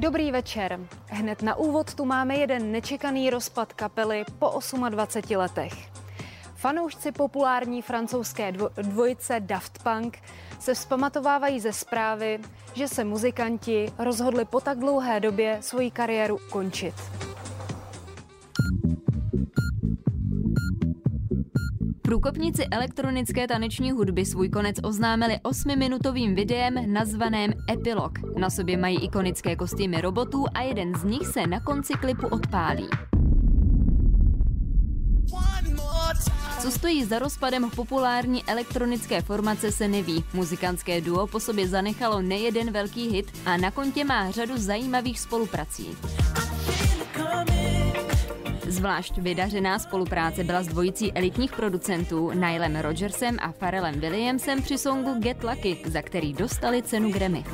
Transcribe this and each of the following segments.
Dobrý večer. Hned na úvod tu máme jeden nečekaný rozpad kapely po 28 letech. Fanoušci populární francouzské dvojice Daft Punk se vzpamatovávají ze zprávy, že se muzikanti rozhodli po tak dlouhé době svoji kariéru končit. Průkopníci elektronické taneční hudby svůj konec oznámili osmiminutovým videem nazvaném Epilog. Na sobě mají ikonické kostýmy robotů a jeden z nich se na konci klipu odpálí. Co stojí za rozpadem populární elektronické formace se neví. Muzikantské duo po sobě zanechalo nejeden velký hit a na kontě má řadu zajímavých spoluprací. Zvlášť vydařená spolupráce byla s dvojicí elitních producentů Nilem Rogersem a Pharrellem Williamsem při songu Get Lucky, za který dostali cenu Grammy.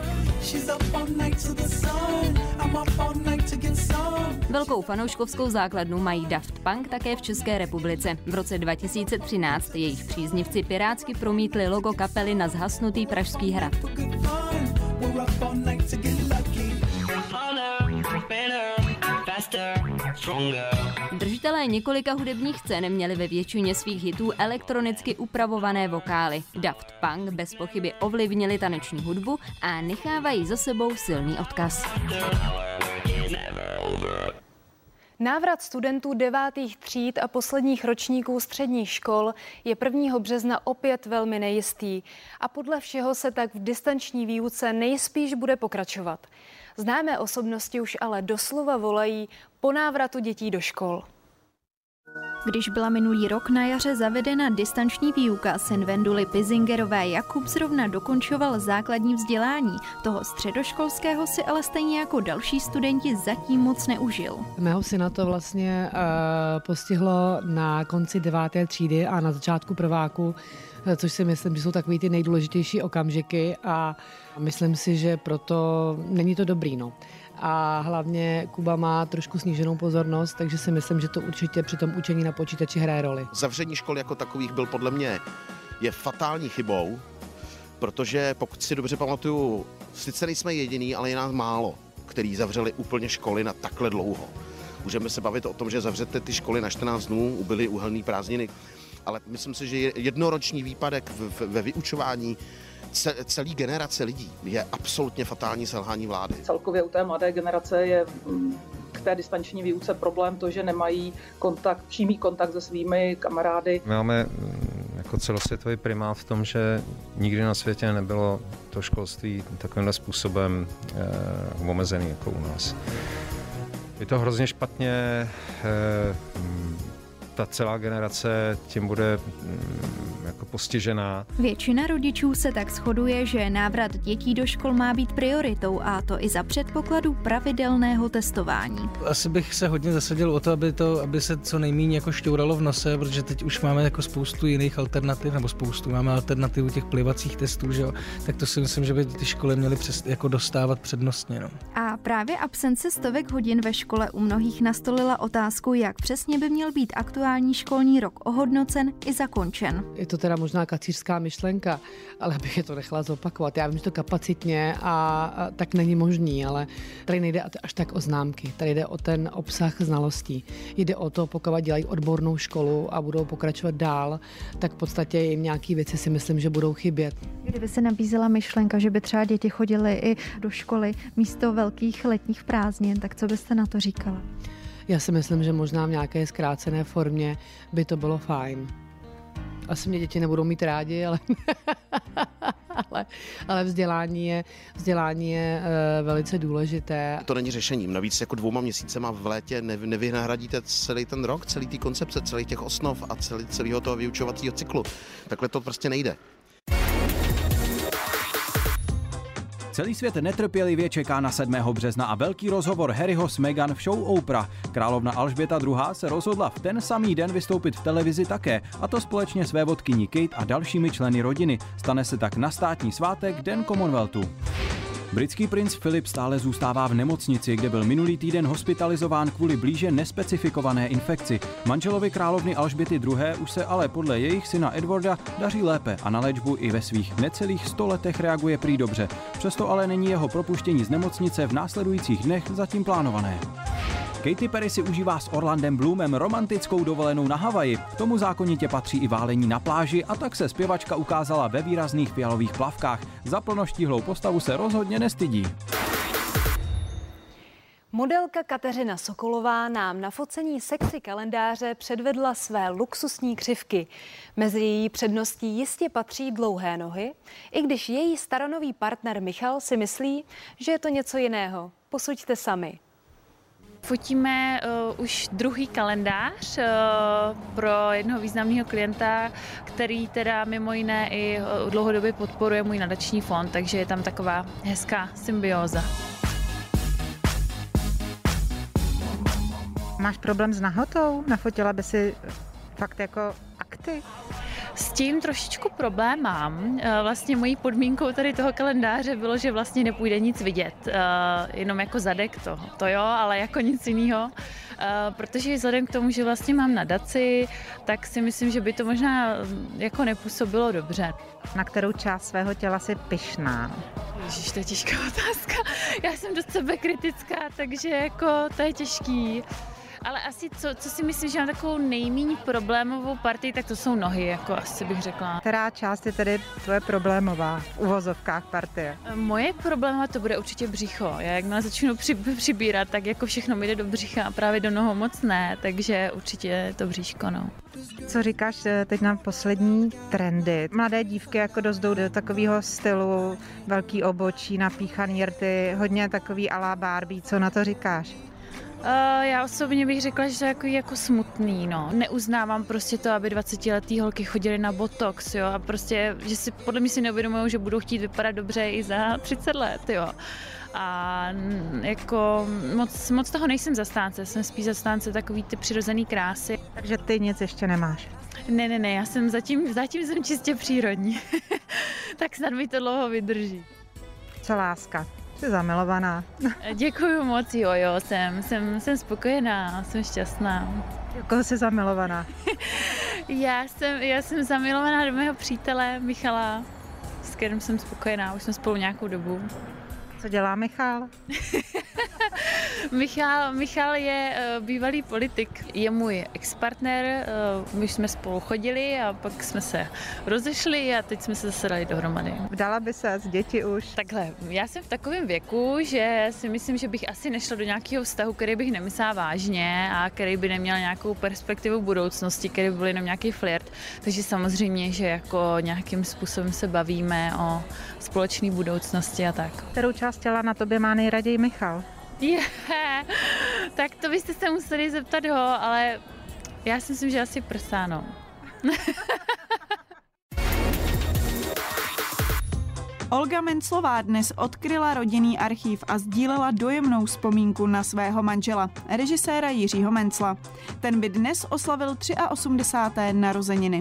Velkou fanouškovskou základnu mají Daft Punk také v České republice. V roce 2013 jejich příznivci pirátsky promítli logo kapely na zhasnutý Pražský hrad. Držitelé několika hudebních cen měli ve většině svých hitů elektronicky upravované vokály. Daft Punk bez pochyby ovlivnili taneční hudbu a nechávají za sebou silný odkaz. Návrat studentů devátých tříd a posledních ročníků středních škol je 1. března opět velmi nejistý a podle všeho se tak v distanční výuce nejspíš bude pokračovat. Známé osobnosti už ale doslova volají po návratu dětí do škol. Když byla minulý rok na jaře zavedena distanční výuka, syn Venduly Pizingerové Jakub zrovna dokončoval základní vzdělání. Toho středoškolského si ale stejně jako další studenti zatím moc neužil. Mého syna to vlastně uh, postihlo na konci deváté třídy a na začátku prváku což si myslím, že jsou takový ty nejdůležitější okamžiky a myslím si, že proto není to dobrý. No. A hlavně Kuba má trošku sníženou pozornost, takže si myslím, že to určitě při tom učení na počítači hraje roli. Zavření škol jako takových byl podle mě je fatální chybou, protože pokud si dobře pamatuju, sice nejsme jediný, ale je nás málo, který zavřeli úplně školy na takhle dlouho. Můžeme se bavit o tom, že zavřete ty školy na 14 dnů, ubyly uhelný prázdniny, ale myslím si, že jednoroční výpadek ve vyučování celý generace lidí je absolutně fatální selhání vlády. Celkově u té mladé generace je mm, k té distanční výuce problém to, že nemají kontakt, přímý kontakt se svými kamarády. My máme mm, jako celosvětový primát v tom, že nikdy na světě nebylo to školství takovýmhle způsobem eh, omezený jako u nás. Je to hrozně špatně eh, ta celá generace tím bude mm, jako postižená. Většina rodičů se tak shoduje, že návrat dětí do škol má být prioritou a to i za předpokladu pravidelného testování. Asi bych se hodně zasadil o to, aby, to, aby se co nejméně jako šťouralo v nose, protože teď už máme jako spoustu jiných alternativ, nebo spoustu máme alternativu těch plivacích testů, že jo? tak to si myslím, že by ty školy měly přes, jako dostávat přednostně. No. A právě absence stovek hodin ve škole u mnohých nastolila otázku, jak přesně by měl být aktuální aktuální školní rok ohodnocen i zakončen. Je to teda možná kacířská myšlenka, ale abych je to nechala zopakovat. Já vím, že to kapacitně a, a tak není možný, ale tady nejde až tak o známky, tady jde o ten obsah znalostí. Jde o to, pokud dělají odbornou školu a budou pokračovat dál, tak v podstatě jim nějaké věci si myslím, že budou chybět. Kdyby se nabízela myšlenka, že by třeba děti chodily i do školy místo velkých letních prázdnin, tak co byste na to říkala? Já si myslím, že možná v nějaké zkrácené formě by to bylo fajn. Asi mě děti nebudou mít rádi, ale, ale, ale vzdělání je, vzdělání je uh, velice důležité. To není řešením. Navíc jako dvouma měsícema v létě nevy, nevynahradíte celý ten rok, celý ty koncepce, celý těch osnov a celý, celého toho vyučovacího cyklu. Takhle to prostě nejde. Celý svět netrpělivě čeká na 7. března a velký rozhovor Harryho s Meghan v show Oprah. Královna Alžběta II. se rozhodla v ten samý den vystoupit v televizi také, a to společně s vévodkyní Kate a dalšími členy rodiny. Stane se tak na státní svátek Den Commonwealthu. Britský princ Filip stále zůstává v nemocnici, kde byl minulý týden hospitalizován kvůli blíže nespecifikované infekci. Manželovi královny Alžběty II. už se ale podle jejich syna Edwarda daří lépe a na léčbu i ve svých necelých 100 letech reaguje prý dobře. Přesto ale není jeho propuštění z nemocnice v následujících dnech zatím plánované. Katy Perry si užívá s Orlandem Bloomem romantickou dovolenou na Havaji. K tomu zákonitě patří i válení na pláži a tak se zpěvačka ukázala ve výrazných fialových plavkách. Za plnoštíhlou postavu se rozhodně nestydí. Modelka Kateřina Sokolová nám na focení sexy kalendáře předvedla své luxusní křivky. Mezi její předností jistě patří dlouhé nohy, i když její staronový partner Michal si myslí, že je to něco jiného. Posuďte sami. Fotíme uh, už druhý kalendář uh, pro jednoho významného klienta, který teda mimo jiné i uh, dlouhodobě podporuje můj nadační fond, takže je tam taková hezká symbióza. Máš problém s nahotou? Nafotila by si fakt jako akty? Tím trošičku problém mám. Eh, vlastně mojí podmínkou tady toho kalendáře bylo, že vlastně nepůjde nic vidět, eh, jenom jako zadek to, to jo, ale jako nic jiného. Eh, protože vzhledem k tomu, že vlastně mám nadaci, tak si myslím, že by to možná mm, jako nepůsobilo dobře. Na kterou část svého těla si pyšná? Ježiš, to je těžká otázka. Já jsem dost sebekritická, takže jako to je těžký. Ale asi co, co si myslím, že mám takovou nejméně problémovou partii, tak to jsou nohy, jako asi bych řekla. Která část je tedy tvoje problémová v uvozovkách partie? Moje problémová to bude určitě břicho. Já jakmile začnu při, přibírat, tak jako všechno mi jde do břicha a právě do noho moc ne, takže určitě to bříško, no. Co říkáš eh, teď na poslední trendy? Mladé dívky jako dost jdou do takového stylu, velký obočí, napíchaný rty, hodně takový alá Barbie. Co na to říkáš? Uh, já osobně bych řekla, že to je jako, jako smutný, no. Neuznávám prostě to, aby 20-letý holky chodily na botox, jo, a prostě, že si podle mě si neuvědomují, že budou chtít vypadat dobře i za 30 let, jo. A jako moc, moc toho nejsem zastánce, jsem spíš zastánce takový ty přirozený krásy. Takže ty nic ještě nemáš? Ne, ne, ne, já jsem zatím, zatím jsem čistě přírodní. tak snad mi to dlouho vydrží. Co láska? Jsi zamilovaná. Děkuji moc, jo, jo, jsem, jsem, jsem spokojená, jsem šťastná. Koho jsi zamilovaná? já, jsem, já jsem zamilovaná do mého přítele Michala, s kterým jsem spokojená, už jsme spolu nějakou dobu. Co dělá Michal? Michal, Michal je uh, bývalý politik, je můj ex-partner, uh, my jsme spolu chodili a pak jsme se rozešli a teď jsme se zase dali dohromady. Vdala by se z děti už? Takhle, já jsem v takovém věku, že si myslím, že bych asi nešla do nějakého vztahu, který bych nemyslela vážně a který by neměl nějakou perspektivu budoucnosti, který by byl jenom nějaký flirt. Takže samozřejmě, že jako nějakým způsobem se bavíme o společné budoucnosti a tak. Kterou část těla na tobě má nejraději Michal? Yeah. Tak to byste se museli zeptat ho, ale já si myslím, že asi prsáno. Olga Menclová dnes odkryla rodinný archív a sdílela dojemnou vzpomínku na svého manžela, režiséra Jiřího Mencla. Ten by dnes oslavil 83. narozeniny.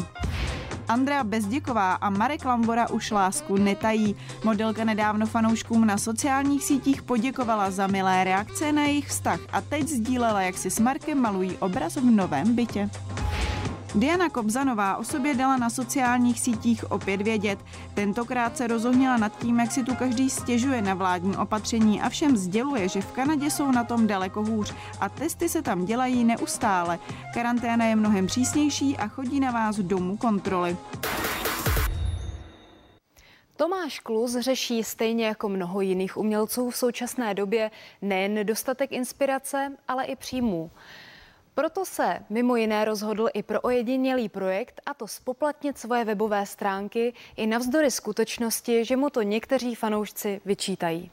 Andrea Bezděková a Marek Lambora už lásku netají. Modelka nedávno fanouškům na sociálních sítích poděkovala za milé reakce na jejich vztah a teď sdílela, jak si s Markem malují obraz v novém bytě. Diana Kobzanová o sobě dala na sociálních sítích opět vědět. Tentokrát se rozohnila nad tím, jak si tu každý stěžuje na vládní opatření a všem sděluje, že v Kanadě jsou na tom daleko hůř a testy se tam dělají neustále. Karanténa je mnohem přísnější a chodí na vás domů kontroly. Tomáš Klus řeší stejně jako mnoho jiných umělců v současné době nejen nedostatek inspirace, ale i příjmů. Proto se mimo jiné rozhodl i pro ojedinělý projekt a to spoplatnit svoje webové stránky i navzdory skutečnosti, že mu to někteří fanoušci vyčítají.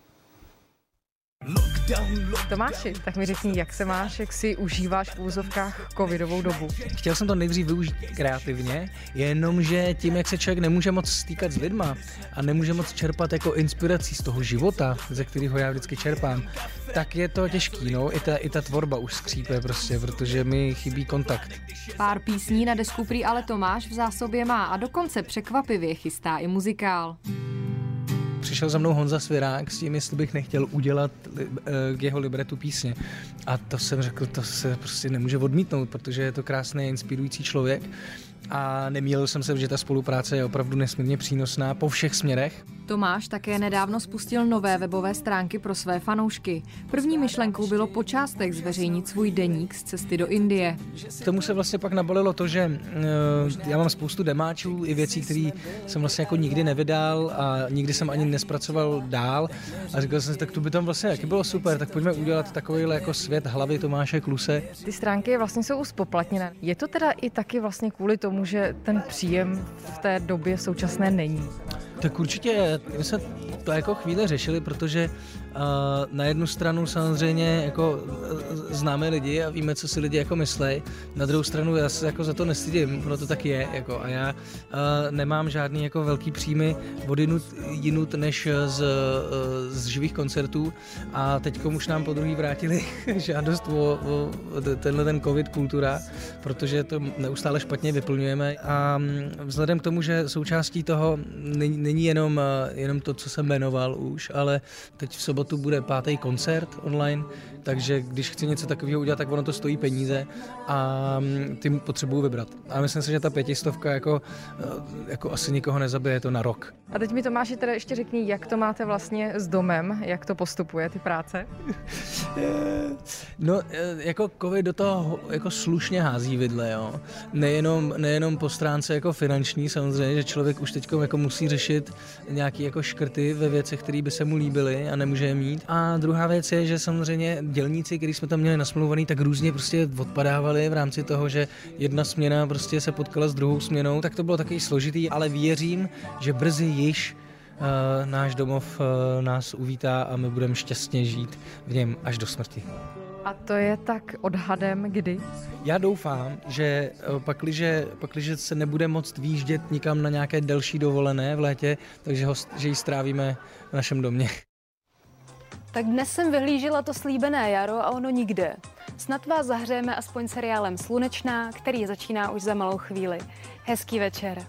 Tomáši, tak mi řekni, jak se máš, jak si užíváš v úzovkách covidovou dobu? Chtěl jsem to nejdřív využít kreativně, jenomže tím, jak se člověk nemůže moc stýkat s lidma a nemůže moc čerpat jako inspirací z toho života, ze kterého já vždycky čerpám, tak je to těžký, no, i ta, i ta tvorba už skřípe prostě, protože mi chybí kontakt. Pár písní na desku prý ale Tomáš v zásobě má a dokonce překvapivě chystá i muzikál přišel za mnou Honza Svirák s tím, jestli bych nechtěl udělat k jeho libretu písně. A to jsem řekl, to se prostě nemůže odmítnout, protože je to krásný, inspirující člověk a nemýlil jsem se, že ta spolupráce je opravdu nesmírně přínosná po všech směrech. Tomáš také nedávno spustil nové webové stránky pro své fanoušky. První myšlenkou bylo po částech zveřejnit svůj deník z cesty do Indie. K tomu se vlastně pak nabalilo to, že uh, já mám spoustu demáčů i věcí, které jsem vlastně jako nikdy nevydal a nikdy jsem ani nespracoval dál. A říkal jsem si, tak to by tam vlastně taky bylo super, tak pojďme udělat takovýhle jako svět hlavy Tomáše Kluse. Ty stránky vlastně jsou uspoplatněné. Je to teda i taky vlastně kvůli tomu, že ten příjem v té době současné není? Tak určitě, my jsme to jako chvíli řešili, protože na jednu stranu samozřejmě jako e, známe lidi a víme, co si lidi jako myslí. Na druhou stranu já se jako za to nestydím, ono to tak je. Jako, a já nemám žádný jako velký příjmy od jinut, jinut než z, e, z živých koncertů a teď už nám po druhý vrátili žádost o, o tenhle ten covid kultura, protože to neustále špatně vyplňujeme a vzhledem k tomu, že součástí toho není, není jenom, jenom to, co jsem jmenoval už, ale teď v sobotu bude pátý koncert online, takže když chci něco takového udělat, tak ono to stojí peníze a mm, tím potřebuju vybrat. A myslím si, že ta pětistovka jako, eh, jako asi nikoho nezabije, je to na rok. A teď mi Tomáši teda ještě řekni, jak to máte vlastně s domem, jak to postupuje, ty práce? no, eh, jako covid do toho jako slušně hází vidle, jo. Nejenom, nejenom po stránce jako finanční, samozřejmě, že člověk už teď jako musí řešit nějaký jako škrty ve věcech, které by se mu líbily a nemůže je mít. A druhá věc je, že samozřejmě dělníci, který jsme tam měli nasmluvaný, tak různě prostě odpadávali v rámci toho, že jedna směna prostě se potkala s druhou směnou, tak to bylo takový složitý, ale věřím, že brzy již Uh, náš domov uh, nás uvítá a my budeme šťastně žít v něm až do smrti. A to je tak odhadem kdy? Já doufám, že eh, pakliže, pakliže se nebude moct výjíždět nikam na nějaké delší dovolené v létě, takže ho, že ji strávíme v našem domě. Tak dnes jsem vyhlížela to slíbené jaro a ono nikde. Snad vás zahřejeme aspoň seriálem Slunečná, který začíná už za malou chvíli. Hezký večer.